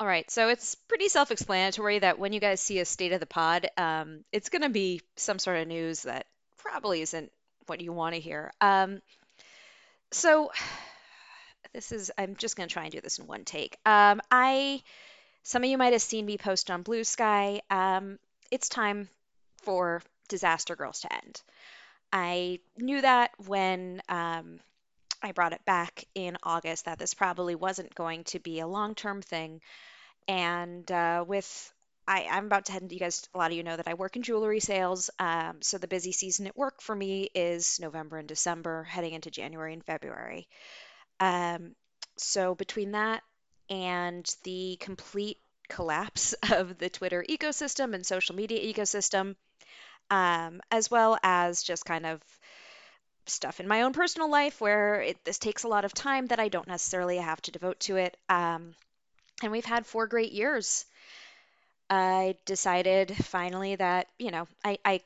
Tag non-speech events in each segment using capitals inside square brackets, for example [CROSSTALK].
All right, so it's pretty self-explanatory that when you guys see a state of the pod, um, it's going to be some sort of news that probably isn't what you want to hear. Um, so this is, I'm just going to try and do this in one take. Um, I, some of you might have seen me post on Blue Sky. Um, it's time for Disaster Girls to end. I knew that when um, I brought it back in August that this probably wasn't going to be a long-term thing. And uh, with I, I'm about to head. You guys, a lot of you know that I work in jewelry sales. Um, so the busy season at work for me is November and December, heading into January and February. Um, so between that and the complete collapse [LAUGHS] of the Twitter ecosystem and social media ecosystem, um, as well as just kind of stuff in my own personal life where it, this takes a lot of time that I don't necessarily have to devote to it. Um, and we've had four great years. I decided finally that, you know, I, I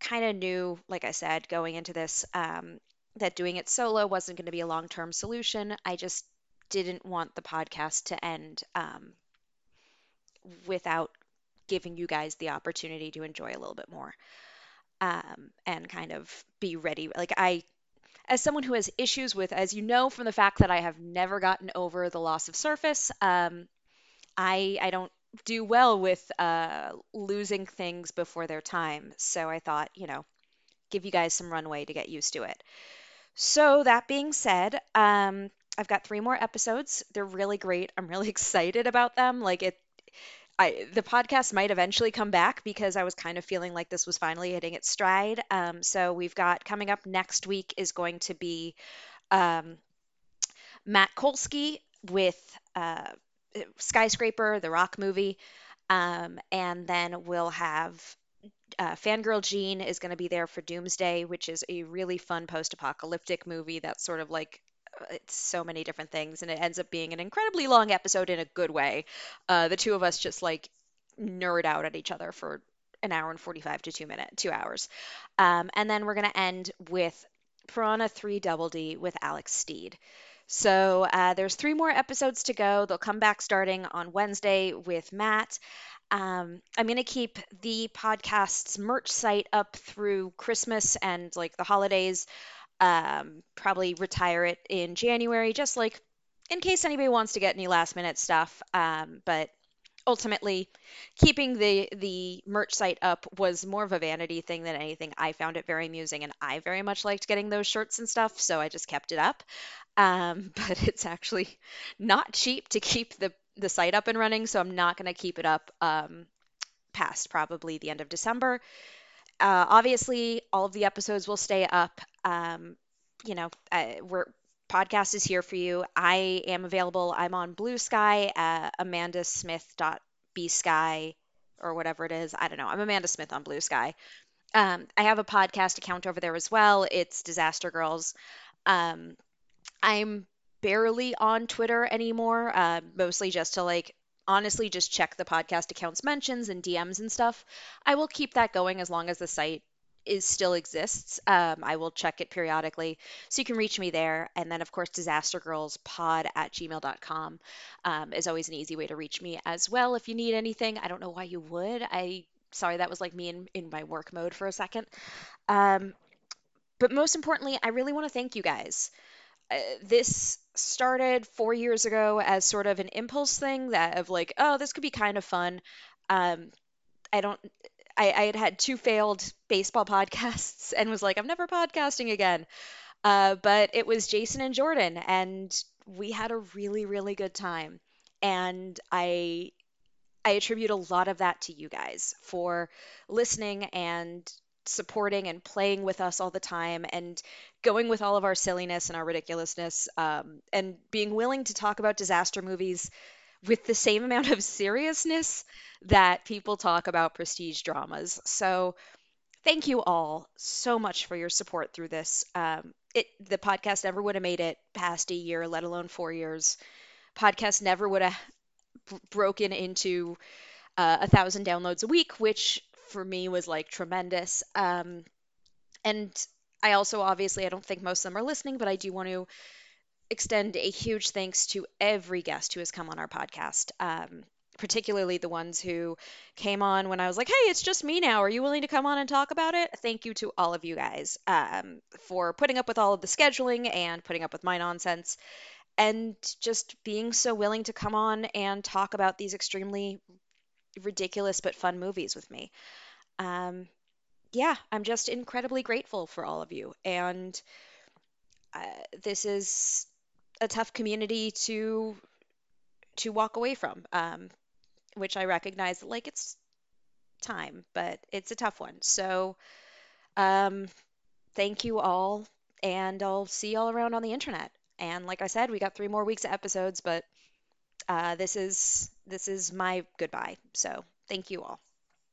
kind of knew, like I said, going into this, um, that doing it solo wasn't going to be a long term solution. I just didn't want the podcast to end um, without giving you guys the opportunity to enjoy a little bit more um, and kind of be ready. Like, I, as someone who has issues with, as you know from the fact that I have never gotten over the loss of surface, um, I, I don't do well with uh, losing things before their time. So I thought, you know, give you guys some runway to get used to it. So that being said, um, I've got three more episodes. They're really great. I'm really [LAUGHS] excited about them. Like it, I the podcast might eventually come back because I was kind of feeling like this was finally hitting its stride. Um, so we've got coming up next week is going to be um, Matt Kolsky with uh, Skyscraper, the rock movie. Um, and then we'll have uh, Fangirl Jean is going to be there for Doomsday, which is a really fun post-apocalyptic movie that's sort of like it's so many different things, and it ends up being an incredibly long episode in a good way. Uh, the two of us just like nerd out at each other for an hour and 45 to two minutes, two hours. Um, and then we're going to end with Piranha 3 Double D with Alex Steed. So uh, there's three more episodes to go. They'll come back starting on Wednesday with Matt. Um, I'm going to keep the podcast's merch site up through Christmas and like the holidays. Um, probably retire it in January, just like in case anybody wants to get any last minute stuff. Um, but ultimately, keeping the the merch site up was more of a vanity thing than anything. I found it very amusing, and I very much liked getting those shirts and stuff, so I just kept it up. Um, [LAUGHS] but it's actually not cheap to keep the the site up and running, so I'm not going to keep it up um, past probably the end of December. Uh, obviously, all of the episodes will stay up. Um, you know, uh, we're podcast is here for you. I am available. I'm on Blue Sky at amandasmith.bsky or whatever it is. I don't know. I'm Amanda Smith on Blue Sky. Um, I have a podcast account over there as well. It's Disaster Girls. Um, I'm barely on Twitter anymore, uh, mostly just to like honestly just check the podcast accounts mentions and DMs and stuff. I will keep that going as long as the site is still exists. Um, I will check it periodically. So you can reach me there. And then, of course, disastergirlspod at gmail.com um, is always an easy way to reach me as well. If you need anything, I don't know why you would. I sorry that was like me in, in my work mode for a second. Um, but most importantly, I really want to thank you guys. Uh, this started four years ago as sort of an impulse thing that of like, oh, this could be kind of fun. Um, I don't. I, I had had two failed baseball [LAUGHS] podcasts and was like, I'm never podcasting again. Uh, but it was Jason and Jordan, and we had a really, really good time. And I I attribute a lot of that to you guys for listening and supporting and playing with us all the time and going with all of our silliness and our ridiculousness um, and being willing to talk about disaster movies with the same amount of seriousness that people talk about prestige dramas. So, thank you all so much for your support through this. Um, it the podcast never would have made it past a year, let alone four years. Podcast never would have b- broken into uh, a thousand downloads a week, which for me was like tremendous. Um, and I also obviously I don't think most of them are listening, but I do want to extend a huge thanks to every guest who has come on our podcast, um, particularly the ones who came on when I was like, hey, it's just me now. Are you willing to come on and talk about it? Thank you to all of you guys um, for putting up with all of the scheduling and putting up with my nonsense and just being so willing to come on and talk about these extremely ridiculous but fun movies with me. Um, yeah, I'm just incredibly grateful for all of you. And uh, this is a tough community to to walk away from, um, which I recognize like it's time, but it's a tough one. So, um, thank you all, and I'll see y'all around on the internet. And like I said, we got three more weeks of episodes, but uh, this is this is my goodbye. So, thank you all.